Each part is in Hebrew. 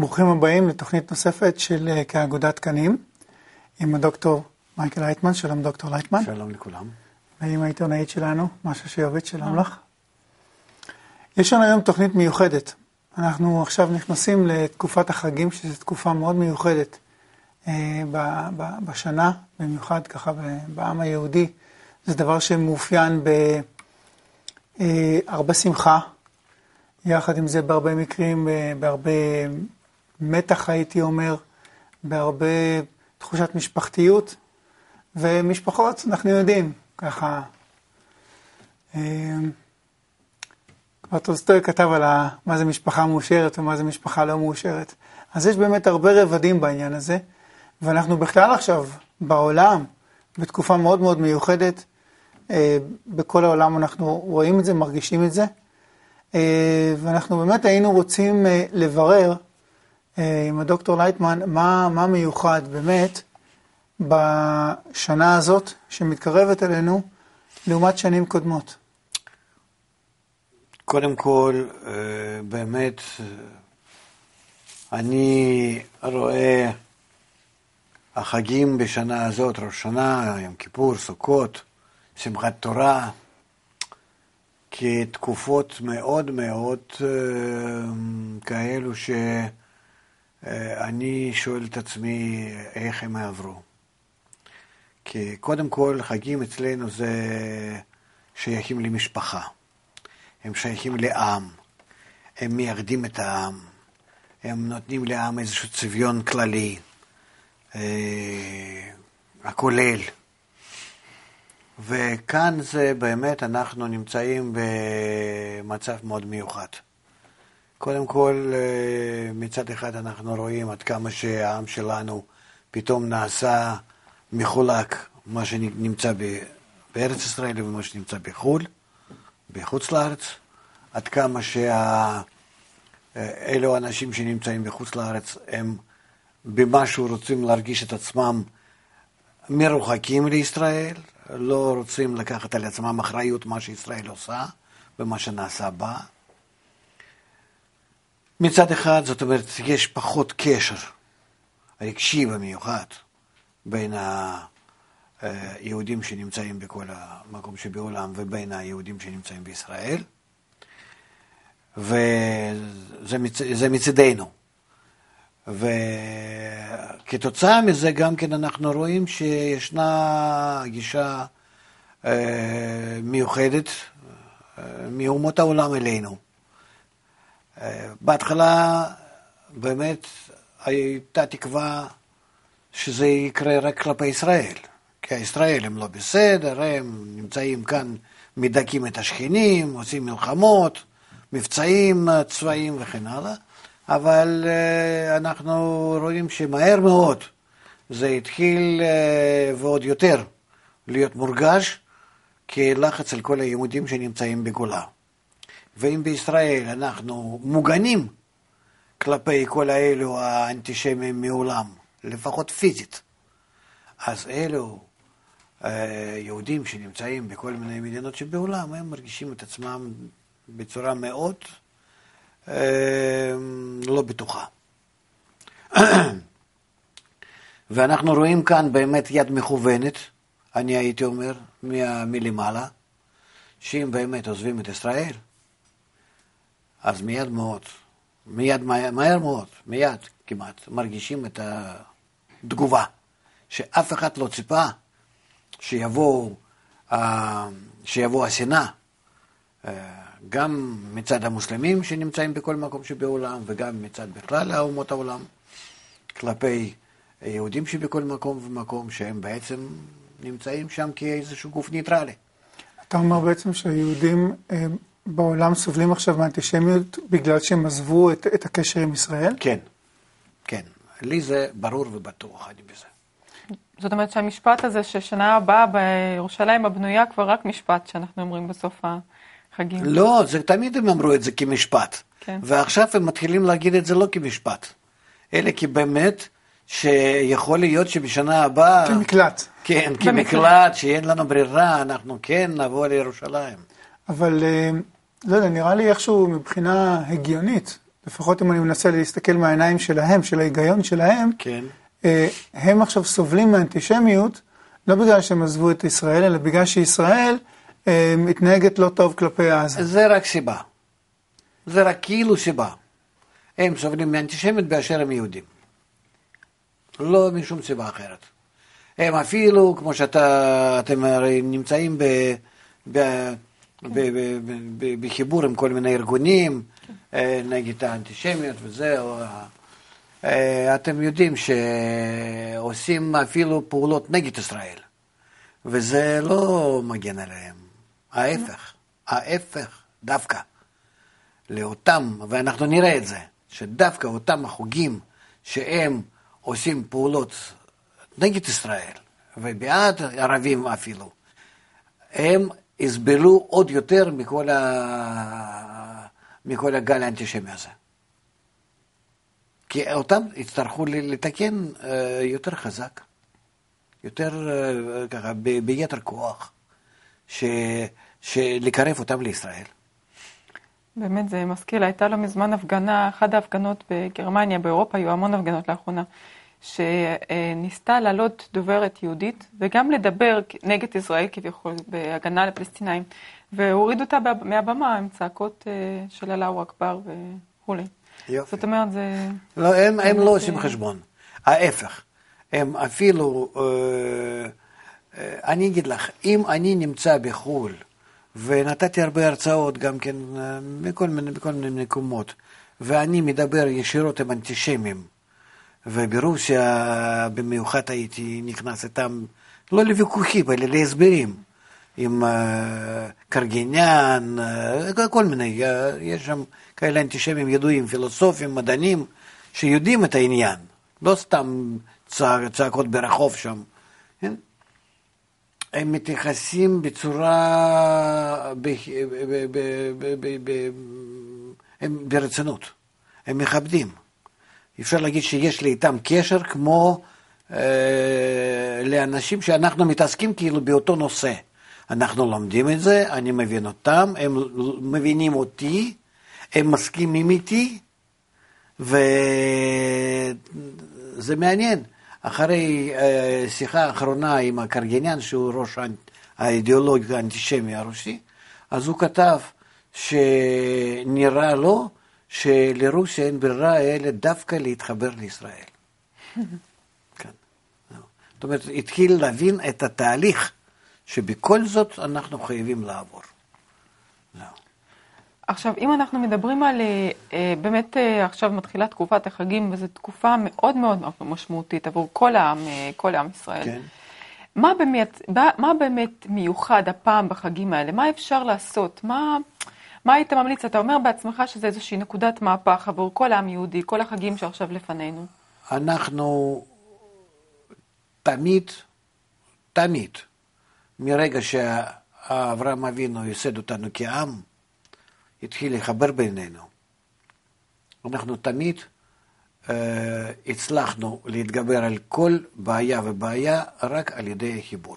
ברוכים הבאים לתוכנית נוספת של אה, כאגודה אחת עם הדוקטור מיכאל לייטמן, שלום דוקטור לייטמן. שלום לכולם. ועם העיתונאי שלנו, משה שיוביץ, שלום לך. יש לנו היום תוכנית מיוחדת. אנחנו עכשיו נכנסים לתקופת החגים, שזו תקופה מאוד מיוחדת אה, בשנה, במיוחד ככה בעם היהודי. זה דבר שמאופיין בהרבה אה, שמחה, יחד עם זה בהרבה מקרים, אה, בהרבה מתח הייתי אומר, בהרבה תחושת משפחתיות, ומשפחות, אנחנו יודעים, ככה, אה, כבר טולסטוי כתב על מה זה משפחה מאושרת ומה זה משפחה לא מאושרת. אז יש באמת הרבה רבדים בעניין הזה, ואנחנו בכלל עכשיו בעולם, בתקופה מאוד מאוד מיוחדת, אה, בכל העולם אנחנו רואים את זה, מרגישים את זה. אה, ואנחנו באמת היינו רוצים לברר עם הדוקטור לייטמן מה, מה מיוחד באמת בשנה הזאת שמתקרבת אלינו לעומת שנים קודמות. קודם כל, באמת, אני רואה החגים בשנה הזאת, ראש שנה, יום כיפור, סוכות, שמחת תורה, כתקופות מאוד מאוד uh, כאלו שאני שואל את עצמי איך הם יעברו. כי קודם כל, חגים אצלנו זה שייכים למשפחה, הם שייכים לעם, הם מייחדים את העם, הם נותנים לעם איזשהו צביון כללי, uh, הכולל. וכאן זה באמת, אנחנו נמצאים במצב מאוד מיוחד. קודם כל, אה, מצד אחד אנחנו רואים עד כמה שהעם שלנו פתאום נעשה מחולק, מה שנמצא בארץ ישראל ומה שנמצא בחו"ל, בחוץ לארץ, עד כמה שאלו שה... האנשים שנמצאים בחוץ לארץ, הם במשהו רוצים להרגיש את עצמם מרוחקים לישראל, לא רוצים לקחת על עצמם אחריות מה שישראל עושה ומה שנעשה בה. מצד אחד, זאת אומרת, יש פחות קשר רגשי במיוחד בין היהודים שנמצאים בכל המקום שבעולם ובין היהודים שנמצאים בישראל, וזה מצדנו. וכתוצאה מזה גם כן אנחנו רואים שישנה גישה אה, מיוחדת אה, מאומות העולם אלינו. אה, בהתחלה באמת הייתה תקווה שזה יקרה רק כלפי ישראל, כי הישראל הם לא בסדר, הם נמצאים כאן, מדכאים את השכנים, עושים מלחמות, מבצעים צבאיים וכן הלאה. אבל uh, אנחנו רואים שמהר מאוד זה התחיל uh, ועוד יותר להיות מורגש כלחץ על כל היהודים שנמצאים בגולה. ואם בישראל אנחנו מוגנים כלפי כל האלו האנטישמים מעולם, לפחות פיזית, אז אלו uh, יהודים שנמצאים בכל מיני מדינות שבעולם, הם מרגישים את עצמם בצורה מאוד אמ, לא בטוחה. ואנחנו רואים כאן באמת יד מכוונת, אני הייתי אומר, מלמעלה, שאם באמת עוזבים את ישראל, אז מיד מאוד, מיד מהר מאוד, מיד כמעט, מרגישים את התגובה, שאף אחד לא ציפה שיבואו, אה, שיבוא השנאה. אה, גם מצד המוסלמים שנמצאים בכל מקום שבעולם, וגם מצד בכלל האומות העולם, כלפי יהודים שבכל מקום ומקום, שהם בעצם נמצאים שם כאיזשהו גוף ניטרלי. אתה אומר בעצם שהיהודים אה, בעולם סובלים עכשיו מאנטישמיות בגלל שהם עזבו את, את הקשר עם ישראל? כן, כן. לי זה ברור ובטוח, אני בזה. זאת אומרת שהמשפט הזה ששנה הבאה בירושלים הבנויה כבר רק משפט שאנחנו אומרים בסוף ה... חגים. לא, זה, תמיד הם אמרו את זה כמשפט. כן. ועכשיו הם מתחילים להגיד את זה לא כמשפט, אלא כי באמת, שיכול להיות שבשנה הבאה... כמקלט. כן, כמקלט, שאין לנו ברירה, אנחנו כן נבוא לירושלים. אבל, אה, לא יודע, נראה לי איכשהו מבחינה הגיונית, לפחות אם אני מנסה להסתכל מהעיניים שלהם, של ההיגיון שלהם, כן. אה, הם עכשיו סובלים מאנטישמיות, לא בגלל שהם עזבו את ישראל, אלא בגלל שישראל אה, מתנהגת לא טוב כלפי עזה. זה רק סיבה. זה רק כאילו סיבה. הם סובלים מאנטישמיות באשר הם יהודים. לא משום סיבה אחרת. הם אפילו, כמו שאתם הרי נמצאים ב, ב, בחיבור עם כל מיני ארגונים אה, נגד האנטישמיות וזהו, אה, אתם יודעים שעושים אפילו פעולות נגד ישראל, וזה לא מגן עליהם, ההפך, ההפך דווקא. לאותם, ואנחנו נראה את זה, שדווקא אותם החוגים שהם עושים פעולות נגד ישראל, ובעד ערבים אפילו, הם יסבלו עוד יותר מכל, ה... מכל הגל האנטישמי הזה. כי אותם יצטרכו לתקן אה, יותר חזק, יותר אה, ככה, ב- ביתר כוח, ש... לקרב אותם לישראל. באמת, זה מזכיר, הייתה לא מזמן הפגנה, אחת ההפגנות בגרמניה, באירופה, היו המון הפגנות לאחרונה, שניסתה להעלות דוברת יהודית וגם לדבר נגד ישראל כביכול, בהגנה לפלסטינאים, והוריד אותה מהבמה עם צעקות אה, של אללהו אכבר וכולי. יופי. זאת אומרת, זה... לא, הם, הם לא עושים חשבון, ההפך. הם אפילו, אה, אה, אני אגיד לך, אם אני נמצא בחו"ל, ונתתי הרבה הרצאות גם כן מכל מיני, מכל מיני מקומות, ואני מדבר ישירות עם אנטישמים, וברוסיה במיוחד הייתי נכנס איתם, לא לוויכוחים, אלא להסברים, עם uh, קרגניאן, uh, כל מיני, uh, יש שם כאלה אנטישמים ידועים, פילוסופים, מדענים, שיודעים את העניין, לא סתם צע, צעקות ברחוב שם. כן? הם מתייחסים בצורה, ב, ב, ב, ב, ב, ב, הם ברצינות, הם מכבדים. אפשר להגיד שיש לי איתם קשר כמו אה, לאנשים שאנחנו מתעסקים כאילו באותו נושא. אנחנו לומדים את זה, אני מבין אותם, הם מבינים אותי, הם מסכימים איתי, וזה מעניין. אחרי אה, שיחה אחרונה עם הקרגניאן, שהוא ראש האידיאולוגיה האנטישמי הרוסי, אז הוא כתב שנראה לו שלרוסיה אין ברירה אלא דווקא להתחבר לישראל. כן. זאת אומרת, התחיל להבין את התהליך שבכל זאת אנחנו חייבים לעבור. עכשיו, אם אנחנו מדברים על, אה, אה, באמת אה, עכשיו מתחילה תקופת החגים, וזו תקופה מאוד מאוד משמעותית עבור כל העם, כל עם ישראל. כן. מה באמת, מה באמת מיוחד הפעם בחגים האלה? מה אפשר לעשות? מה, מה היית ממליץ? אתה אומר בעצמך שזה איזושהי נקודת מהפך עבור כל העם יהודי, כל החגים שעכשיו לפנינו. אנחנו תמיד, תמיד, מרגע שאברהם אבינו ייסד אותנו כעם, התחיל לחבר בינינו. אנחנו תמיד uh, הצלחנו להתגבר על כל בעיה ובעיה רק על ידי החיבור.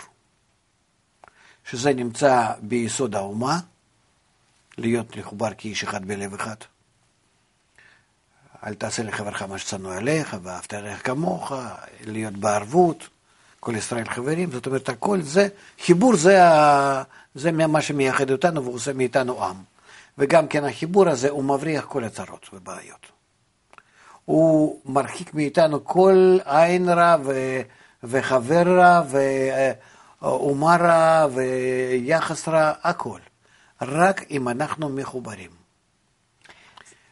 שזה נמצא ביסוד האומה, להיות מחובר כאיש אחד בלב אחד. אל תעשה לחברך מה שצנוע עליך, ואהבת עליך כמוך, להיות בערבות, כל ישראל חברים, זאת אומרת, הכל זה, חיבור זה, זה מה שמייחד אותנו ועושה מאיתנו עם. וגם כן החיבור הזה, הוא מבריח כל הצרות ובעיות. הוא מרחיק מאיתנו כל עין רע ו... וחבר רע ואומה רע ויחס רע, הכל. רק אם אנחנו מחוברים.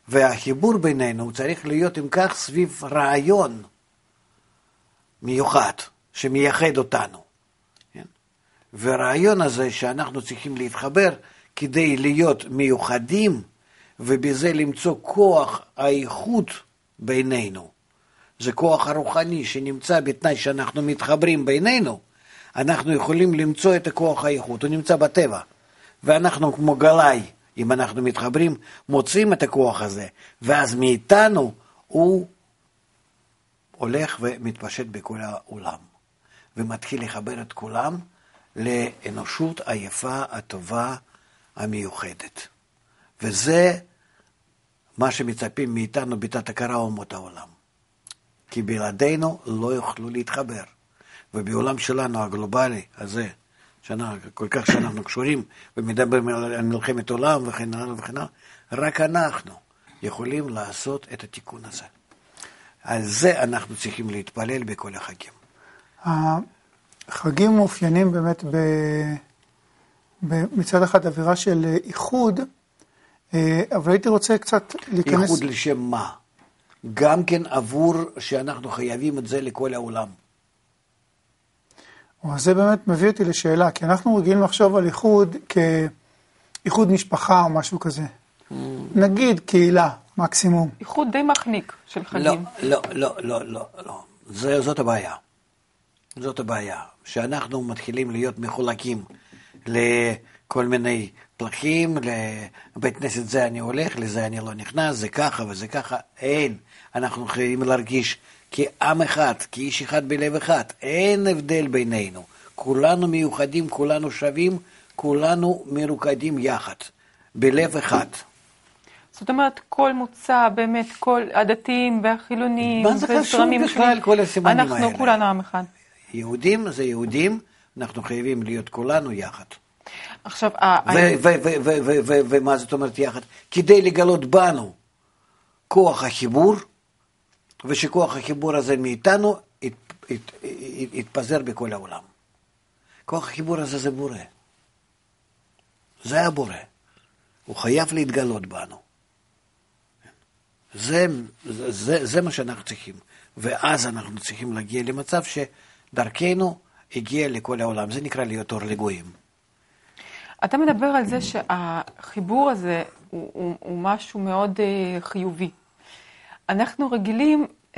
והחיבור בינינו צריך להיות, אם כך, סביב רעיון מיוחד, שמייחד אותנו. כן? והרעיון הזה שאנחנו צריכים להתחבר, כדי להיות מיוחדים ובזה למצוא כוח האיכות בינינו. זה כוח הרוחני שנמצא בתנאי שאנחנו מתחברים בינינו, אנחנו יכולים למצוא את הכוח האיכות, הוא נמצא בטבע. ואנחנו כמו גלאי, אם אנחנו מתחברים, מוצאים את הכוח הזה, ואז מאיתנו הוא הולך ומתפשט בכל העולם, ומתחיל לחבר את כולם לאנושות היפה, הטובה, המיוחדת. וזה מה שמצפים מאיתנו בתת הכרה אומות העולם. כי בלעדינו לא יוכלו להתחבר. ובעולם שלנו, הגלובלי הזה, שנה, כל כך שאנחנו קשורים ומדברים על מלחמת עולם וכן הלאה וכן הלאה, רק אנחנו יכולים לעשות את התיקון הזה. על זה אנחנו צריכים להתפלל בכל החגים. החגים מאופיינים באמת ב... מצד אחד אווירה של איחוד, אה, אבל הייתי רוצה קצת להיכנס... איחוד לשם מה? גם כן עבור שאנחנו חייבים את זה לכל העולם. אז זה באמת מביא אותי לשאלה, כי אנחנו רגילים לחשוב על איחוד כאיחוד משפחה או משהו כזה. נגיד קהילה, מקסימום. איחוד די מחניק של חגים. לא, לא, לא, לא, לא. זה, זאת הבעיה. זאת הבעיה, שאנחנו מתחילים להיות מחולקים לכל מיני פלחים, לבית כנסת זה אני הולך, לזה אני לא נכנס, זה ככה וזה ככה, אין. אנחנו חייבים להרגיש כעם אחד, כאיש אחד בלב אחד, אין הבדל בינינו. כולנו מיוחדים, כולנו שווים, כולנו מרוקדים יחד, בלב אחד. זאת אומרת, כל מוצא, באמת, כל הדתיים והחילונים, מה זה חשוב בכלל, כל הסימנים האלה? אנחנו כולנו עם אחד. יהודים זה יהודים, אנחנו חייבים להיות כולנו יחד. עכשיו, ומה זאת אומרת יחד? כדי לגלות בנו כוח החיבור, ושכוח החיבור הזה מאיתנו יתפזר בכל העולם. כוח החיבור הזה זה בורא. זה הבורא. הוא חייב להתגלות בנו. זה, זה, זה מה שאנחנו צריכים. ואז אנחנו צריכים להגיע למצב שדרכנו הגיע לכל העולם. זה נקרא להיות אור לגויים. אתה מדבר על זה שהחיבור הזה הוא, הוא, הוא משהו מאוד uh, חיובי. אנחנו רגילים um,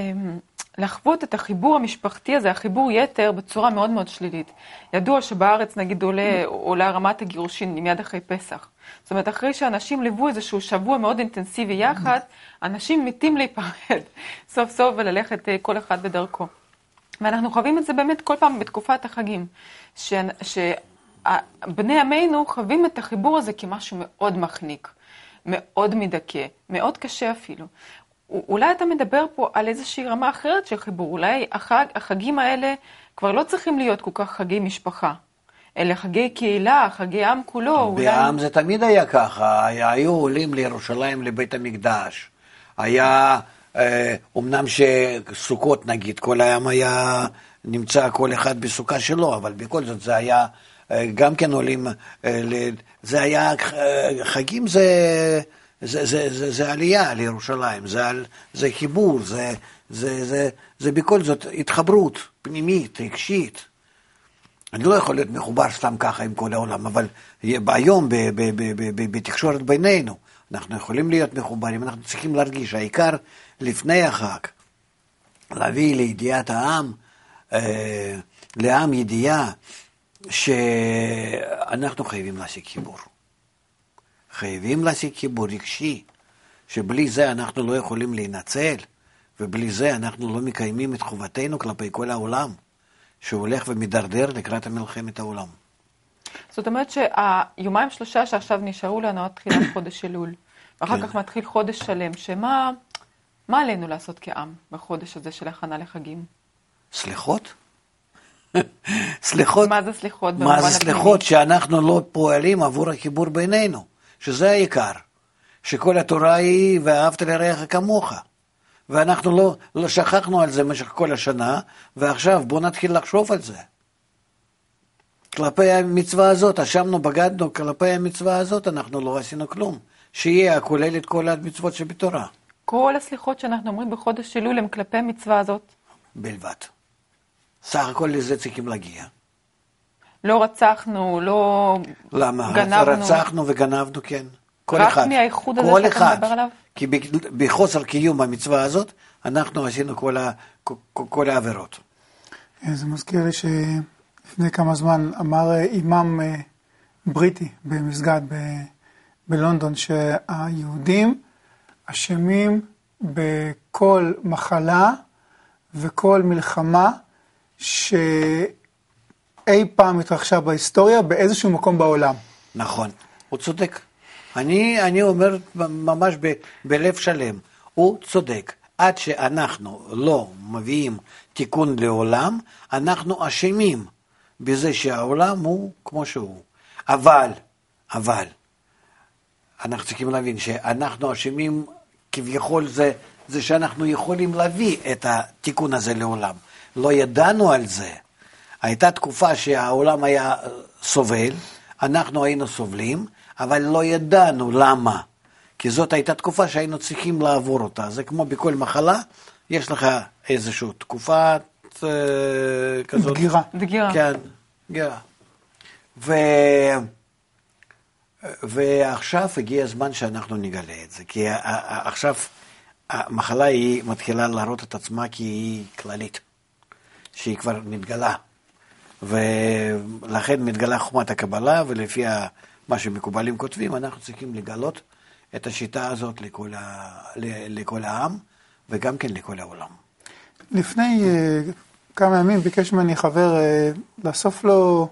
לחוות את החיבור המשפחתי הזה, החיבור יתר, בצורה מאוד מאוד שלילית. ידוע שבארץ, נגיד, עולה, עולה רמת הגירושין מיד אחרי פסח. זאת אומרת, אחרי שאנשים ליוו איזשהו שבוע מאוד אינטנסיבי יחד, אנשים מתים להיפרד סוף סוף וללכת uh, כל אחד בדרכו. ואנחנו חווים את זה באמת כל פעם בתקופת החגים, ש, שבני עמנו חווים את החיבור הזה כמשהו מאוד מחניק, מאוד מדכא, מאוד קשה אפילו. אולי אתה מדבר פה על איזושהי רמה אחרת של חיבור, אולי החג, החגים האלה כבר לא צריכים להיות כל כך חגי משפחה, אלא חגי קהילה, חגי עם כולו. בעם אולי... זה תמיד היה ככה, היו עולים לירושלים לבית המקדש, היה, אה, אומנם שסוכות נגיד, כל העם היה נמצא כל אחד בסוכה שלו, אבל בכל זאת זה היה אה, גם כן עולים, אה, זה היה, חגים זה... זה, זה, זה, זה עלייה לירושלים, זה, זה חיבור, זה, זה, זה, זה בכל זאת התחברות פנימית, רגשית. אני לא יכול להיות מחובר סתם ככה עם כל העולם, אבל היום בתקשורת בינינו, אנחנו יכולים להיות מחוברים, אנחנו צריכים להרגיש, העיקר לפני החג, להביא לידיעת העם, אה, לעם ידיעה שאנחנו חייבים להשיג חיבור. חייבים להשיג חיבור רגשי, שבלי זה אנחנו לא יכולים להינצל, ובלי זה אנחנו לא מקיימים את חובתנו כלפי כל העולם, שהולך ומדרדר לקראת מלחמת העולם. זאת אומרת שהיומיים שלושה שעכשיו נשארו לנו עד תחילת חודש אלול, ואחר כן. כך מתחיל חודש שלם, שמה מה עלינו לעשות כעם בחודש הזה של הכנה לחגים? סליחות? סליחות. מה זה סליחות? מה זה סליחות? שאנחנו לא פועלים עבור החיבור בינינו. שזה העיקר, שכל התורה היא ואהבת לרעך כמוך. ואנחנו לא, לא שכחנו על זה במשך כל השנה, ועכשיו בואו נתחיל לחשוב על זה. כלפי המצווה הזאת, אשמנו, בגדנו, כלפי המצווה הזאת אנחנו לא עשינו כלום. שיהיה הכולל את כל המצוות שבתורה. כל הסליחות שאנחנו אומרים בחודש אלול הם כלפי המצווה הזאת? בלבד. סך הכל לזה צריכים להגיע. לא רצחנו, לא למה? גנבנו. רצחנו וגנבנו, כן. כל רק אחד. רק מהאיחוד הזה שאתה אחד. מדבר עליו? כי בחוסר קיום המצווה הזאת, אנחנו עשינו כל, ה, כל, כל העבירות. אה, זה מזכיר לי שלפני כמה זמן אמר אה, אימאם אה, בריטי במסגד ב, בלונדון, שהיהודים אשמים בכל מחלה וכל מלחמה, ש... אי פעם התרחשה בהיסטוריה באיזשהו מקום בעולם. נכון, הוא צודק. אני, אני אומר ממש ב, בלב שלם, הוא צודק. עד שאנחנו לא מביאים תיקון לעולם, אנחנו אשמים בזה שהעולם הוא כמו שהוא. אבל, אבל, אנחנו צריכים להבין שאנחנו אשמים כביכול זה, זה שאנחנו יכולים להביא את התיקון הזה לעולם. לא ידענו על זה. הייתה תקופה שהעולם היה סובל, אנחנו היינו סובלים, אבל לא ידענו למה. כי זאת הייתה תקופה שהיינו צריכים לעבור אותה. זה כמו בכל מחלה, יש לך איזושהי תקופה אה, כזאת. דגירה. דגירה. כן, דגירה. ו... ועכשיו הגיע הזמן שאנחנו נגלה את זה, כי עכשיו המחלה היא מתחילה להראות את עצמה כי היא כללית, שהיא כבר מתגלה. ולכן מתגלה חוכמת הקבלה, ולפי מה שמקובלים כותבים, אנחנו צריכים לגלות את השיטה הזאת לכל, ה, לכל העם, וגם כן לכל העולם. לפני uh, כמה ימים ביקש ממני חבר uh, לאסוף לו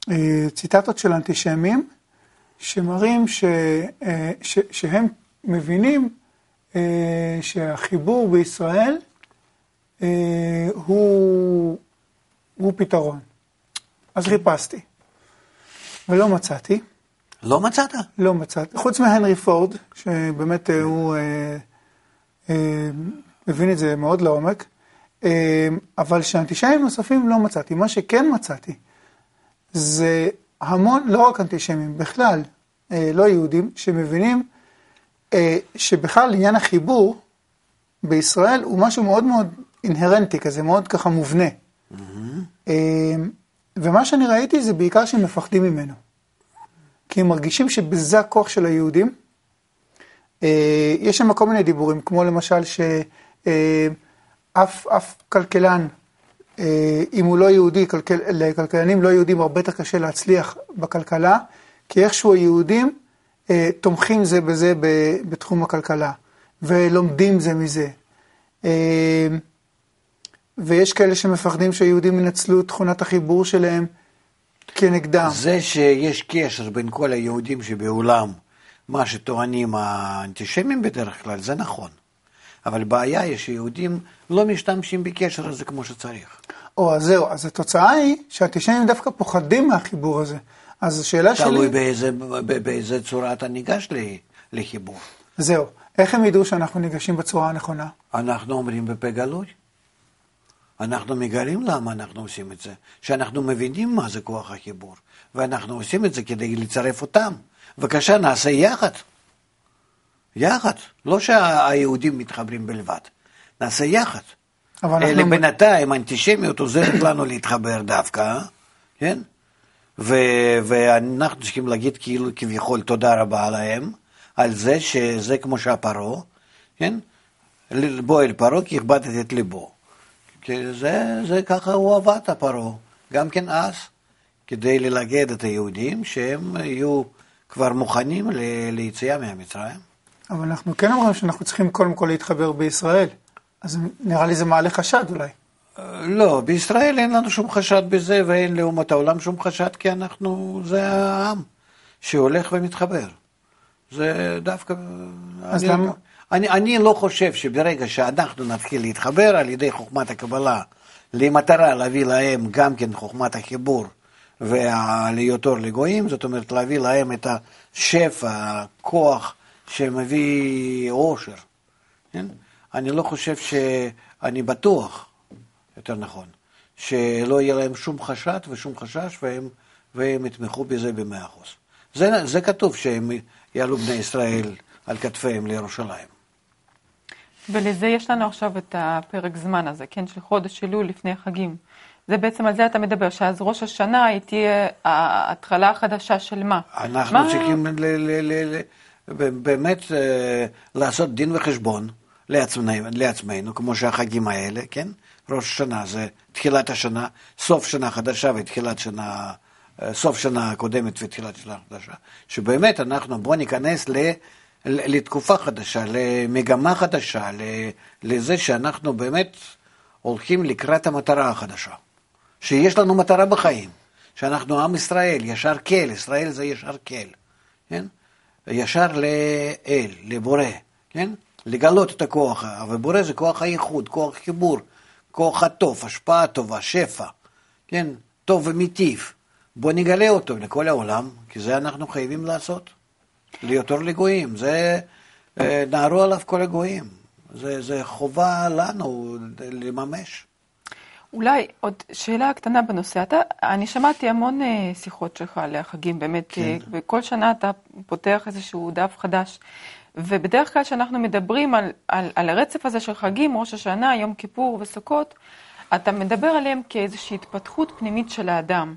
uh, ציטטות של אנטישמים, שמראים ש, uh, ש, שהם מבינים uh, שהחיבור בישראל uh, הוא, הוא פתרון. אז חיפשתי, ולא מצאתי. לא מצאת? לא מצאתי. חוץ מהנרי פורד, שבאמת אה, הוא אה, אה, מבין את זה מאוד לעומק, אה, אבל שאנטישמים נוספים לא מצאתי. מה שכן מצאתי, זה המון, לא רק אנטישמים, בכלל, אה, לא יהודים, שמבינים אה, שבכלל עניין החיבור בישראל הוא משהו מאוד מאוד אינהרנטי כזה, מאוד ככה מובנה. אה, ומה שאני ראיתי זה בעיקר שהם מפחדים ממנו. כי הם מרגישים שבזה הכוח של היהודים. אה, יש שם כל מיני דיבורים, כמו למשל שאף אה, אף כלכלן, אה, אם הוא לא יהודי, כלכל, לכלכלנים לא יהודים הרבה יותר קשה להצליח בכלכלה, כי איכשהו היהודים תומכים זה בזה בתחום הכלכלה, ולומדים זה מזה. ויש כאלה שמפחדים שהיהודים ינצלו את תכונת החיבור שלהם כנגדם. זה שיש קשר בין כל היהודים שבעולם, מה שטוענים האנטישמים בדרך כלל, זה נכון. אבל בעיה היא שיהודים לא משתמשים בקשר הזה כמו שצריך. או, אז זהו, אז התוצאה היא שהאנטישמים דווקא פוחדים מהחיבור הזה. אז השאלה שלי... תלוי באיזה, באיזה צורה אתה ניגש לחיבור. זהו. איך הם ידעו שאנחנו ניגשים בצורה הנכונה? אנחנו אומרים בפה גלוי. אנחנו מגלים למה אנחנו עושים את זה, שאנחנו מבינים מה זה כוח החיבור, ואנחנו עושים את זה כדי לצרף אותם. בבקשה, נעשה יחד. יחד, לא שהיהודים מתחברים בלבד, נעשה יחד. אבל אנחנו... בינתיים אנטישמיות עוזרת לנו להתחבר דווקא, כן? ו- ואנחנו צריכים להגיד כאילו כביכול תודה רבה להם, על זה שזה כמו שהפרעה, כן? בוא אל פרעה כי הכבדת את ליבו. כי זה, זה ככה הוא עבד, הפרעה, גם כן אז, כדי ללגד את היהודים, שהם יהיו כבר מוכנים ל, ליציאה מהמצרים. אבל אנחנו כן אומרים שאנחנו צריכים קודם כל להתחבר בישראל, אז נראה לי זה מעלה חשד אולי. לא, בישראל אין לנו שום חשד בזה, ואין לאומות העולם שום חשד, כי אנחנו, זה העם שהולך ומתחבר. זה דווקא... אז למה? אני, אני לא חושב שברגע שאנחנו נתחיל להתחבר על ידי חוכמת הקבלה למטרה להביא להם גם כן חוכמת החיבור ולהיות אור לגויים, זאת אומרת להביא להם את השפע, הכוח שמביא עושר. כן? אני לא חושב שאני בטוח, יותר נכון, שלא יהיה להם שום חשד ושום חשש והם, והם יתמכו בזה במאה אחוז. זה, זה כתוב שהם יעלו בני ישראל על כתפיהם לירושלים. ולזה יש לנו עכשיו את הפרק זמן הזה, כן, של חודש אלול לפני החגים. זה בעצם, על זה אתה מדבר, שאז ראש השנה היא תהיה ההתחלה החדשה של מה? אנחנו מה... צריכים ל- ל- ל- ל- באמת אה, לעשות דין וחשבון לעצמנו, לעצמנו, כמו שהחגים האלה, כן? ראש השנה זה תחילת השנה, סוף שנה חדשה ותחילת שנה, אה, סוף שנה קודמת ותחילת שנה חדשה. שבאמת אנחנו, בואו ניכנס ל... לתקופה חדשה, למגמה חדשה, לזה שאנחנו באמת הולכים לקראת המטרה החדשה. שיש לנו מטרה בחיים, שאנחנו עם ישראל, ישר כל, ישראל זה ישר כל, כן? ישר לאל, לבורא, כן? לגלות את הכוח, ובורא זה כוח הייחוד, כוח חיבור, כוח הטוב, השפעה טובה, שפע, כן? טוב ומיטיב. בוא נגלה אותו לכל העולם, כי זה אנחנו חייבים לעשות. להיות אור לגויים, זה אה, נערו עליו כל הגויים. זה, זה חובה לנו לממש. אולי עוד שאלה קטנה בנושא. אתה, אני שמעתי המון אה, שיחות שלך על החגים, באמת, כן. אה, וכל שנה אתה פותח איזשהו דף חדש. ובדרך כלל כשאנחנו מדברים על, על, על הרצף הזה של חגים, ראש השנה, יום כיפור וסוכות, אתה מדבר עליהם כאיזושהי התפתחות פנימית של האדם.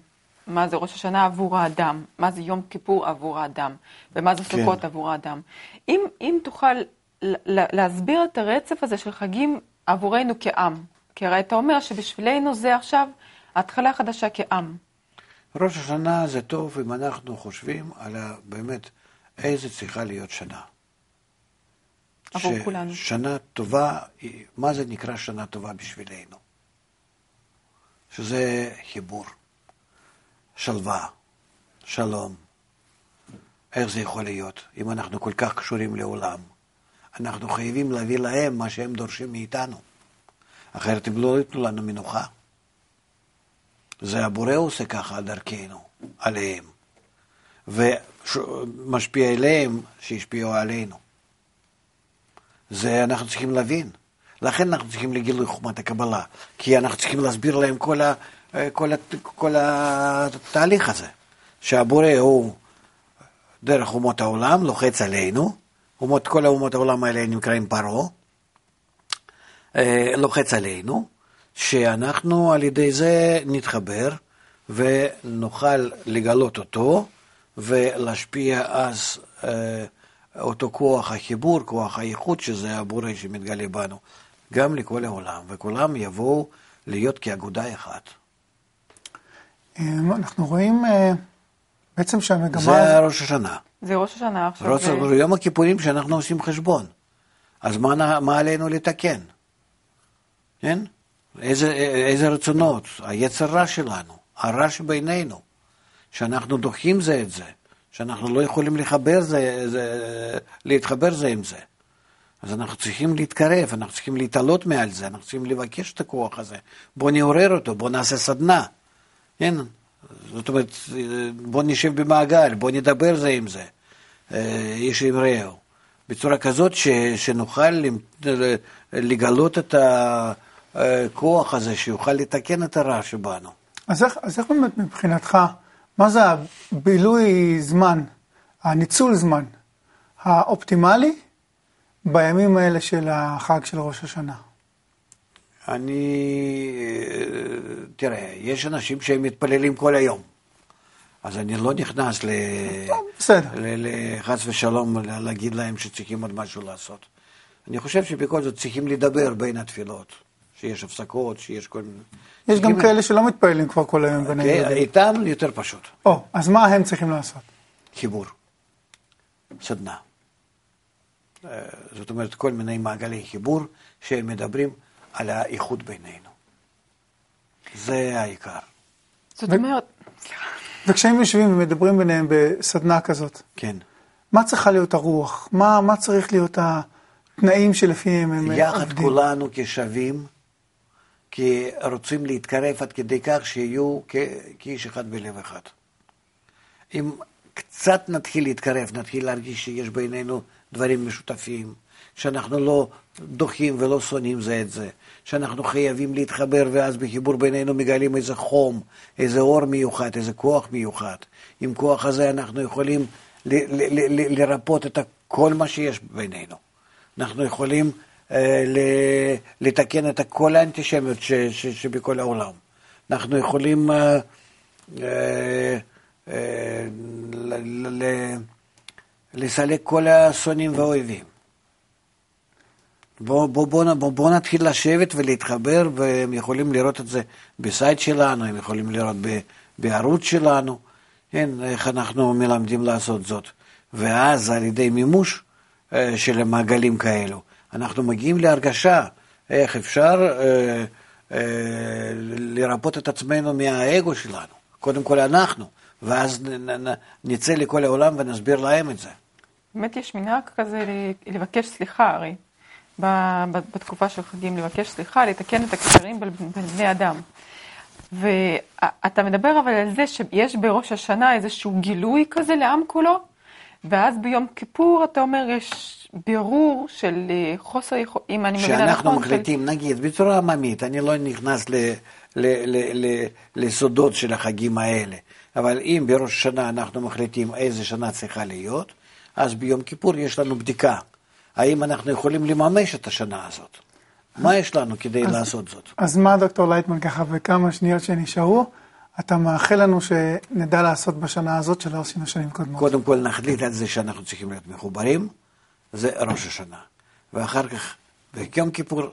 מה זה ראש השנה עבור האדם, מה זה יום כיפור עבור האדם, ומה זה סוכות כן. עבור האדם. אם, אם תוכל להסביר את הרצף הזה של חגים עבורנו כעם, כי הרי אתה אומר שבשבילנו זה עכשיו התחלה חדשה כעם. ראש השנה זה טוב אם אנחנו חושבים על באמת איזה צריכה להיות שנה. עבור כולנו. שנה טובה, מה זה נקרא שנה טובה בשבילנו? שזה חיבור, שלווה, שלום. איך זה יכול להיות אם אנחנו כל כך קשורים לעולם? אנחנו חייבים להביא להם מה שהם דורשים מאיתנו. אחרת הם לא ייתנו לנו מנוחה. זה הבורא עושה ככה דרכנו, עליהם, ומשפיע אליהם שישפיעו עלינו. זה אנחנו צריכים להבין. לכן אנחנו צריכים לגילוי חוכמת הקבלה, כי אנחנו צריכים להסביר להם כל, ה, כל, ה, כל התהליך הזה, שהבורא הוא דרך אומות העולם, לוחץ עלינו, אומות, כל האומות העולם האלה נקראים פרעה, אה, לוחץ עלינו, שאנחנו על ידי זה נתחבר ונוכל לגלות אותו ולהשפיע אז אה, אותו כוח החיבור, כוח הייחוד, שזה הבורא שמתגלה בנו, גם לכל העולם, וכולם יבואו להיות כאגודה אחת. אה, אנחנו רואים בעצם שהמגמה... זה ראש השנה. זה ראש השנה עכשיו. ראש, זה... יום הכיפורים שאנחנו עושים חשבון. אז מה, מה עלינו לתקן? כן? איזה, איזה רצונות? היצר רע שלנו, הרע שבינינו, שאנחנו דוחים זה את זה, שאנחנו לא יכולים לחבר זה, זה, להתחבר זה עם זה. אז אנחנו צריכים להתקרב, אנחנו צריכים להתעלות מעל זה, אנחנו צריכים לבקש את הכוח הזה. בואו נעורר אותו, בואו נעשה סדנה. כן? זאת אומרת, בואו נשב במעגל, בואו נדבר זה עם זה, אה, איש עם רעהו. בצורה כזאת ש, שנוכל לגלות את הכוח הזה, שיוכל לתקן את הרע שבנו. אז איך, אז איך באמת מבחינתך, מה זה הבילוי זמן, הניצול זמן האופטימלי בימים האלה של החג של ראש השנה? אני, תראה, יש אנשים שהם מתפללים כל היום. אז אני לא נכנס ל... בסדר. לחס ושלום להגיד להם שצריכים עוד משהו לעשות. אני חושב שבכל זאת צריכים לדבר בין התפילות, שיש הפסקות, שיש כל מיני... יש גם כאלה שלא מתפללים כבר כל היום בין היהודים. איתם יותר פשוט. או, אז מה הם צריכים לעשות? חיבור, סדנה. אה, זאת אומרת, כל מיני מעגלי חיבור שהם מדברים על האיחוד בינינו. זה העיקר. זאת אומרת. וכשהם יושבים ומדברים ביניהם בסדנה כזאת, כן. מה צריכה להיות הרוח? מה, מה צריך להיות התנאים שלפיהם הם יחד עובדים? יחד כולנו כשווים, כי רוצים להתקרב עד כדי כך שיהיו כאיש אחד בלב אחד. אם קצת נתחיל להתקרב, נתחיל להרגיש שיש בינינו דברים משותפים, שאנחנו לא דוחים ולא שונאים זה את זה, שאנחנו חייבים להתחבר ואז בחיבור בינינו מגלים איזה חום, איזה אור מיוחד, איזה כוח מיוחד. עם כוח הזה אנחנו יכולים לרפות את כל מה שיש בינינו. אנחנו יכולים אה, לתקן את כל האנטישמיות ש, ש, שבכל העולם. אנחנו יכולים אה, אה, אה, לסלק כל השונאים והאויבים. בואו בוא, בוא, בוא, בוא נתחיל לשבת ולהתחבר, והם יכולים לראות את זה בסייט שלנו, הם יכולים לראות ב, בערוץ שלנו, כן, איך אנחנו מלמדים לעשות זאת. ואז על ידי מימוש אה, של המעגלים כאלו, אנחנו מגיעים להרגשה איך אפשר אה, אה, לרפות את עצמנו מהאגו שלנו, קודם כל אנחנו, ואז נ, נ, נצא לכל העולם ונסביר להם את זה. באמת יש מנהג כזה לבקש סליחה הרי, בתקופה של חגים, לבקש סליחה, לתקן את הקשרים בין בני אדם. ואתה מדבר אבל על זה שיש בראש השנה איזשהו גילוי כזה לעם כולו, ואז ביום כיפור אתה אומר יש בירור של אה, חוסר יכולת, אם אני מבינה נכון. שאנחנו מחליטים, של... נגיד, בצורה עממית, אני לא נכנס ל, ל, ל, ל, לסודות של החגים האלה, אבל אם בראש השנה אנחנו מחליטים איזה שנה צריכה להיות, אז ביום כיפור יש לנו בדיקה, האם אנחנו יכולים לממש את השנה הזאת. מה יש לנו כדי אז, לעשות זאת? אז מה, דוקטור לייטמן, ככה בכמה שניות שנשארו, אתה מאחל לנו שנדע לעשות בשנה הזאת שלא עשינו שנים קודמות. קודם כל נחליט על זה שאנחנו צריכים להיות מחוברים, זה ראש השנה. ואחר כך, ביום כיפור,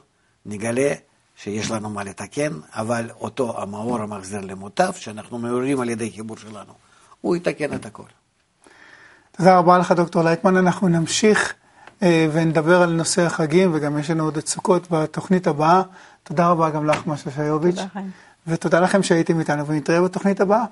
נגלה שיש לנו מה לתקן, אבל אותו המאור המחזיר למוטב, שאנחנו מעוררים על ידי חיבור שלנו, הוא יתקן את הכל. תודה רבה לך, דוקטור לייטמן. אנחנו נמשיך ונדבר על נושא החגים, וגם יש לנו עוד את סוכות בתוכנית הבאה. תודה רבה גם לך, משה שיוביץ'. תודה. ותודה לכם שהייתם איתנו, ונתראה בתוכנית הבאה.